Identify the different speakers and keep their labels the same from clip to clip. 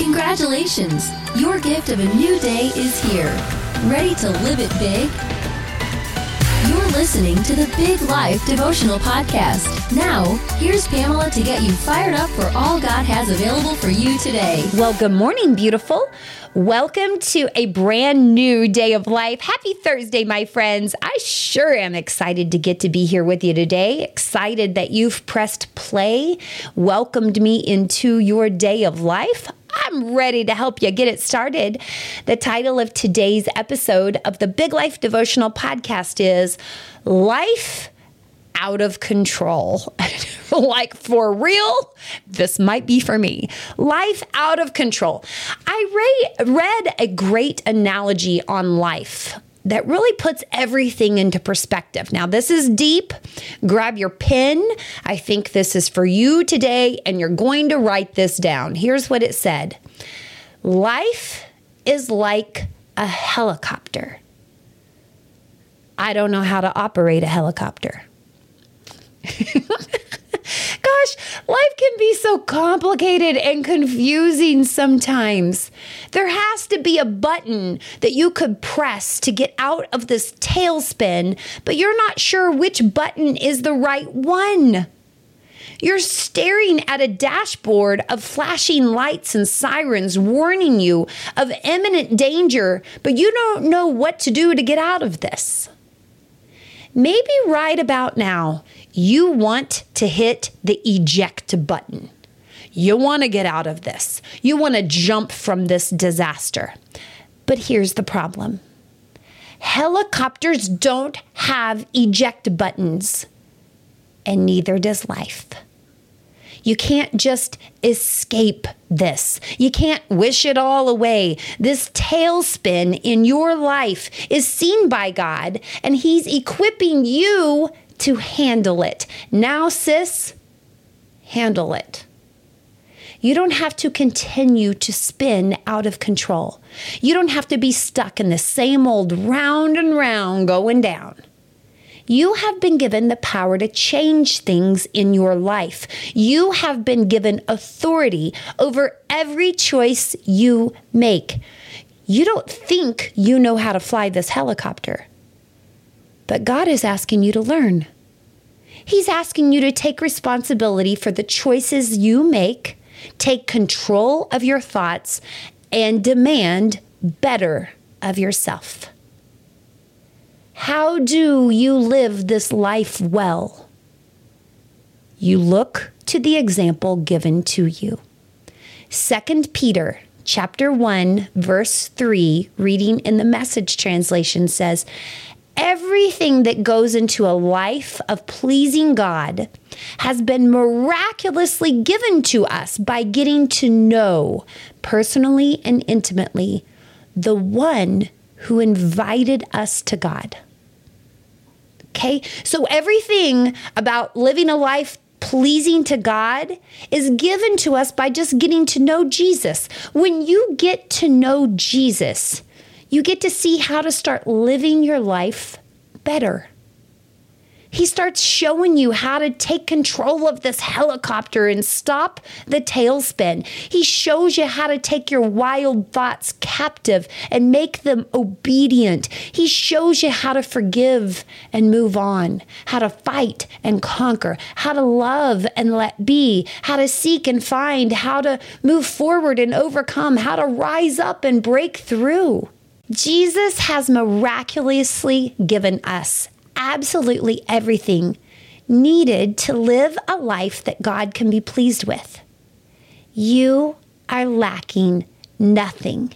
Speaker 1: Congratulations! Your gift of a new day is here. Ready to live it big? You're listening to the Big Life Devotional Podcast. Now, here's Pamela to get you fired up for all God has available for you today.
Speaker 2: Well, good morning, beautiful. Welcome to a brand new day of life. Happy Thursday, my friends. I sure am excited to get to be here with you today. Excited that you've pressed play, welcomed me into your day of life. I'm ready to help you get it started. The title of today's episode of the Big Life Devotional Podcast is Life Out of Control. like, for real, this might be for me. Life out of control. I re- read a great analogy on life that really puts everything into perspective. Now, this is deep. Grab your pen. I think this is for you today, and you're going to write this down. Here's what it said Life is like a helicopter. I don't know how to operate a helicopter. Gosh, life can be so complicated and confusing sometimes. There has to be a button that you could press to get out of this tailspin, but you're not sure which button is the right one. You're staring at a dashboard of flashing lights and sirens warning you of imminent danger, but you don't know what to do to get out of this. Maybe right about now, you want to hit the eject button. You want to get out of this. You want to jump from this disaster. But here's the problem helicopters don't have eject buttons, and neither does life. You can't just escape this. You can't wish it all away. This tailspin in your life is seen by God, and He's equipping you to handle it. Now, sis, handle it. You don't have to continue to spin out of control. You don't have to be stuck in the same old round and round going down. You have been given the power to change things in your life. You have been given authority over every choice you make. You don't think you know how to fly this helicopter, but God is asking you to learn. He's asking you to take responsibility for the choices you make, take control of your thoughts, and demand better of yourself. How do you live this life well? You look to the example given to you. 2 Peter chapter 1 verse 3 reading in the message translation says everything that goes into a life of pleasing God has been miraculously given to us by getting to know personally and intimately the one who invited us to God. Okay. So everything about living a life pleasing to God is given to us by just getting to know Jesus. When you get to know Jesus, you get to see how to start living your life better. He starts showing you how to take control of this helicopter and stop the tailspin. He shows you how to take your wild thoughts captive and make them obedient. He shows you how to forgive and move on, how to fight and conquer, how to love and let be, how to seek and find, how to move forward and overcome, how to rise up and break through. Jesus has miraculously given us absolutely everything needed to live a life that God can be pleased with. You are lacking nothing.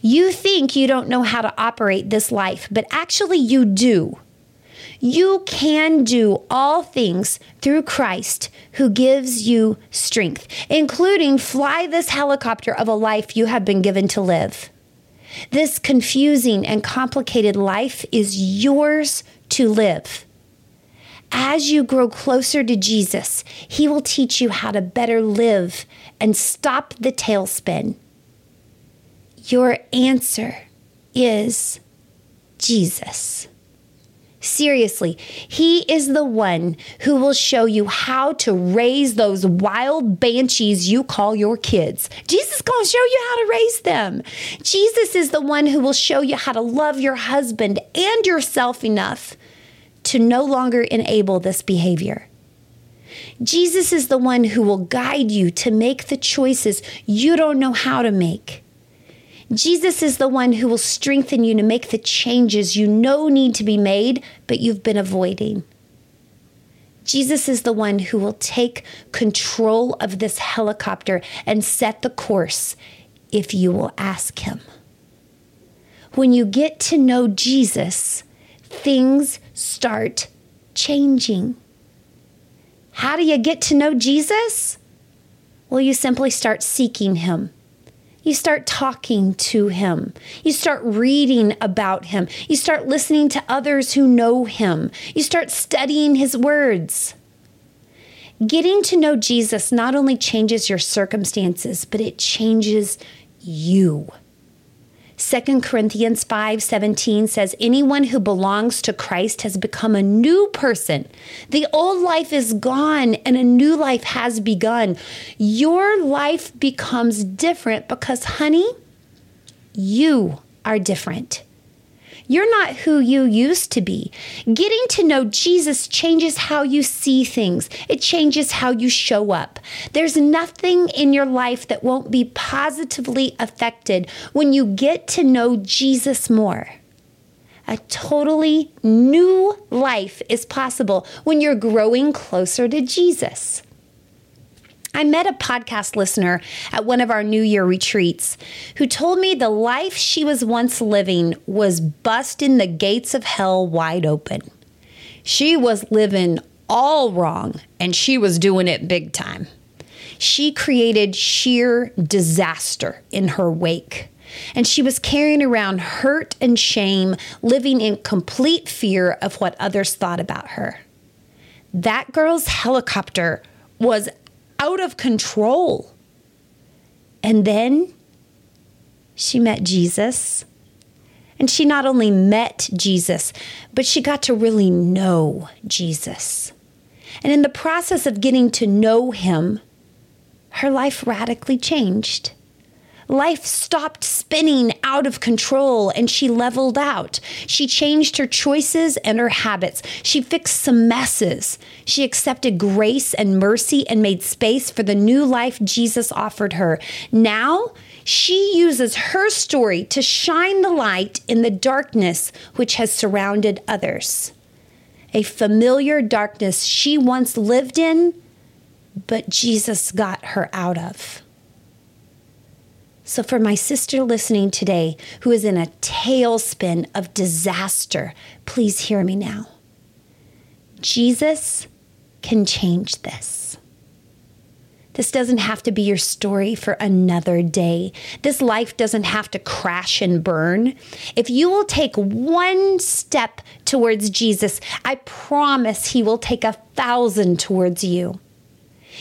Speaker 2: You think you don't know how to operate this life, but actually you do. You can do all things through Christ who gives you strength, including fly this helicopter of a life you have been given to live. This confusing and complicated life is yours to live. As you grow closer to Jesus, He will teach you how to better live and stop the tailspin. Your answer is Jesus. Seriously, He is the one who will show you how to raise those wild banshees you call your kids. Jesus is going to show you how to raise them. Jesus is the one who will show you how to love your husband and yourself enough to no longer enable this behavior. Jesus is the one who will guide you to make the choices you don't know how to make. Jesus is the one who will strengthen you to make the changes you know need to be made, but you've been avoiding. Jesus is the one who will take control of this helicopter and set the course if you will ask Him. When you get to know Jesus, things start changing. How do you get to know Jesus? Well, you simply start seeking Him. You start talking to him. You start reading about him. You start listening to others who know him. You start studying his words. Getting to know Jesus not only changes your circumstances, but it changes you. 2 Corinthians 5:17 says anyone who belongs to Christ has become a new person. The old life is gone and a new life has begun. Your life becomes different because honey, you are different. You're not who you used to be. Getting to know Jesus changes how you see things, it changes how you show up. There's nothing in your life that won't be positively affected when you get to know Jesus more. A totally new life is possible when you're growing closer to Jesus. I met a podcast listener at one of our New Year retreats who told me the life she was once living was busting the gates of hell wide open. She was living all wrong and she was doing it big time. She created sheer disaster in her wake. And she was carrying around hurt and shame, living in complete fear of what others thought about her. That girl's helicopter was out of control. And then she met Jesus. And she not only met Jesus, but she got to really know Jesus. And in the process of getting to know him, her life radically changed. Life stopped spinning out of control and she leveled out. She changed her choices and her habits. She fixed some messes. She accepted grace and mercy and made space for the new life Jesus offered her. Now, she uses her story to shine the light in the darkness which has surrounded others. A familiar darkness she once lived in, but Jesus got her out of. So, for my sister listening today who is in a tailspin of disaster, please hear me now. Jesus can change this. This doesn't have to be your story for another day. This life doesn't have to crash and burn. If you will take one step towards Jesus, I promise He will take a thousand towards you.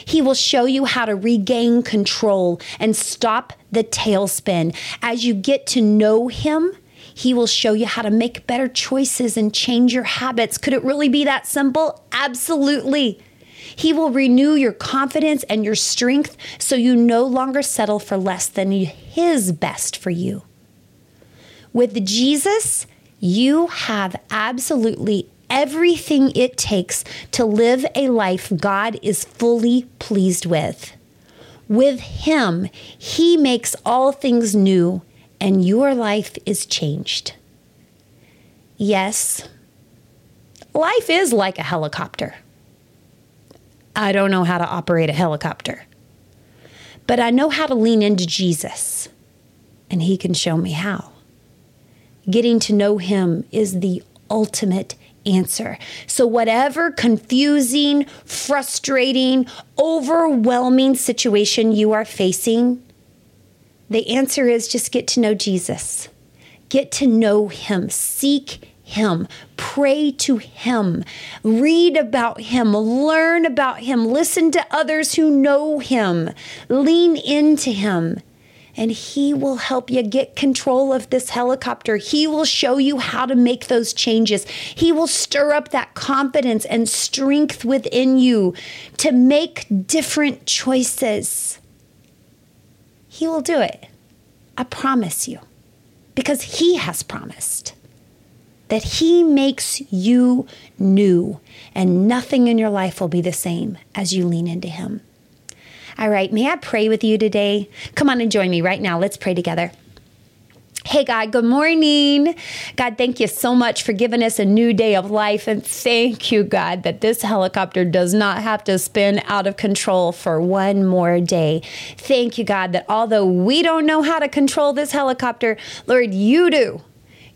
Speaker 2: He will show you how to regain control and stop the tailspin. As you get to know Him, He will show you how to make better choices and change your habits. Could it really be that simple? Absolutely. He will renew your confidence and your strength so you no longer settle for less than His best for you. With Jesus, you have absolutely everything it takes to live a life God is fully pleased with. With Him, He makes all things new, and your life is changed. Yes, life is like a helicopter. I don't know how to operate a helicopter, but I know how to lean into Jesus, and He can show me how. Getting to know Him is the ultimate answer. So, whatever confusing, frustrating, overwhelming situation you are facing, the answer is just get to know Jesus. Get to know Him. Seek him, pray to Him, read about Him, learn about Him, listen to others who know Him, lean into Him. And He will help you get control of this helicopter. He will show you how to make those changes. He will stir up that confidence and strength within you to make different choices. He will do it. I promise you, because He has promised that He makes you new, and nothing in your life will be the same as you lean into Him. All right, may I pray with you today? Come on and join me right now. Let's pray together. Hey, God, good morning. God, thank you so much for giving us a new day of life. And thank you, God, that this helicopter does not have to spin out of control for one more day. Thank you, God, that although we don't know how to control this helicopter, Lord, you do.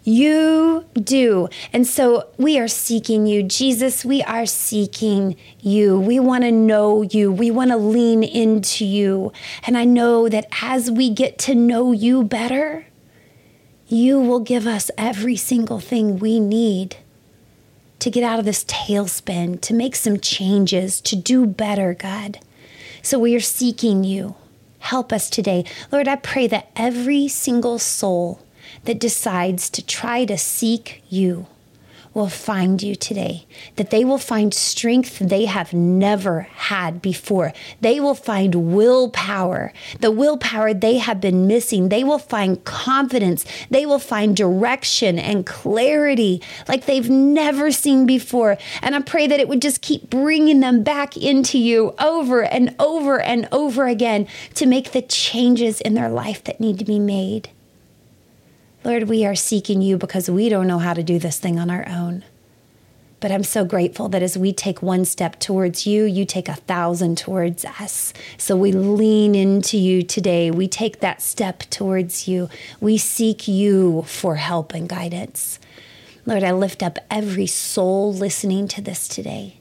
Speaker 2: You do. And so we are seeking you. Jesus, we are seeking you. We want to know you. We want to lean into you. And I know that as we get to know you better, you will give us every single thing we need to get out of this tailspin, to make some changes, to do better, God. So we are seeking you. Help us today. Lord, I pray that every single soul that decides to try to seek you will find you today, that they will find strength they have never had before. They will find willpower, the willpower they have been missing. They will find confidence. They will find direction and clarity like they've never seen before. And I pray that it would just keep bringing them back into you over and over and over again to make the changes in their life that need to be made. Lord, we are seeking you because we don't know how to do this thing on our own. But I'm so grateful that as we take one step towards you, you take a thousand towards us. So we lean into you today. We take that step towards you. We seek you for help and guidance. Lord, I lift up every soul listening to this today.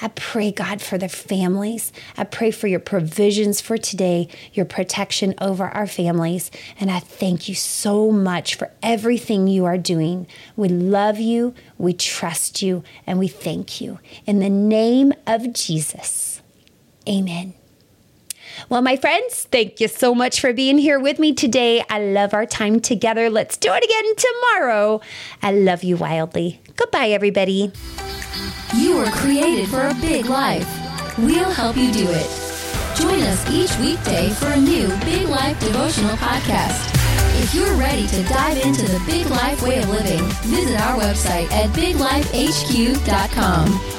Speaker 2: I pray, God, for their families. I pray for your provisions for today, your protection over our families. And I thank you so much for everything you are doing. We love you, we trust you, and we thank you. In the name of Jesus, amen. Well, my friends, thank you so much for being here with me today. I love our time together. Let's do it again tomorrow. I love you wildly. Goodbye, everybody.
Speaker 1: You were created for a big life. We'll help you do it. Join us each weekday for a new Big Life devotional podcast. If you're ready to dive into the big life way of living, visit our website at biglifehq.com.